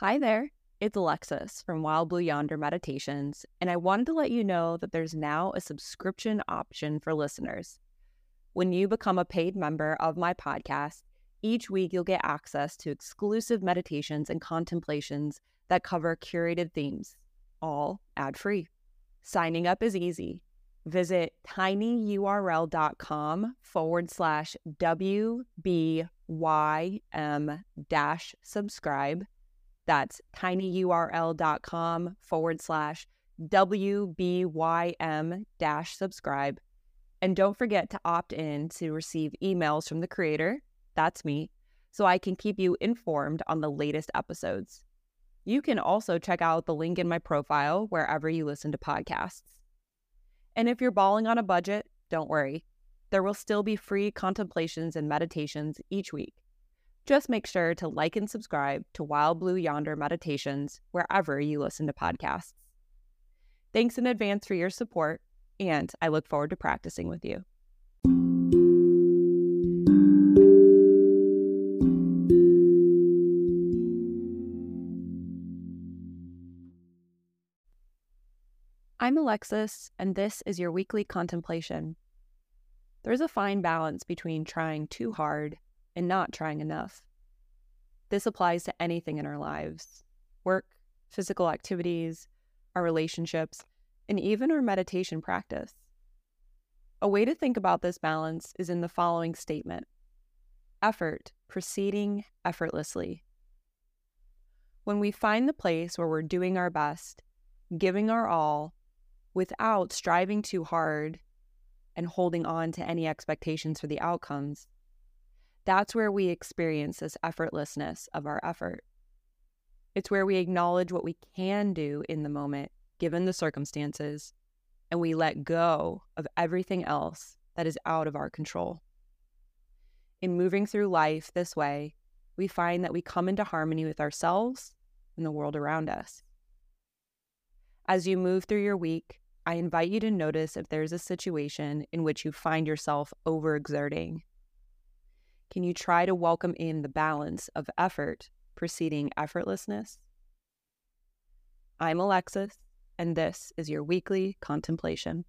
Hi there, it's Alexis from Wild Blue Yonder Meditations, and I wanted to let you know that there's now a subscription option for listeners. When you become a paid member of my podcast, each week you'll get access to exclusive meditations and contemplations that cover curated themes, all ad free. Signing up is easy. Visit tinyurl.com forward slash WBYM dash subscribe that's tinyurl.com forward slash WBYM dash subscribe. And don't forget to opt in to receive emails from the creator, that's me, so I can keep you informed on the latest episodes. You can also check out the link in my profile wherever you listen to podcasts. And if you're balling on a budget, don't worry. There will still be free contemplations and meditations each week. Just make sure to like and subscribe to Wild Blue Yonder Meditations wherever you listen to podcasts. Thanks in advance for your support, and I look forward to practicing with you. I'm Alexis, and this is your weekly contemplation. There's a fine balance between trying too hard and not trying enough. This applies to anything in our lives work, physical activities, our relationships, and even our meditation practice. A way to think about this balance is in the following statement effort proceeding effortlessly. When we find the place where we're doing our best, giving our all, without striving too hard and holding on to any expectations for the outcomes, that's where we experience this effortlessness of our effort. It's where we acknowledge what we can do in the moment, given the circumstances, and we let go of everything else that is out of our control. In moving through life this way, we find that we come into harmony with ourselves and the world around us. As you move through your week, I invite you to notice if there's a situation in which you find yourself overexerting can you try to welcome in the balance of effort preceding effortlessness? I'm Alexis, and this is your weekly contemplation.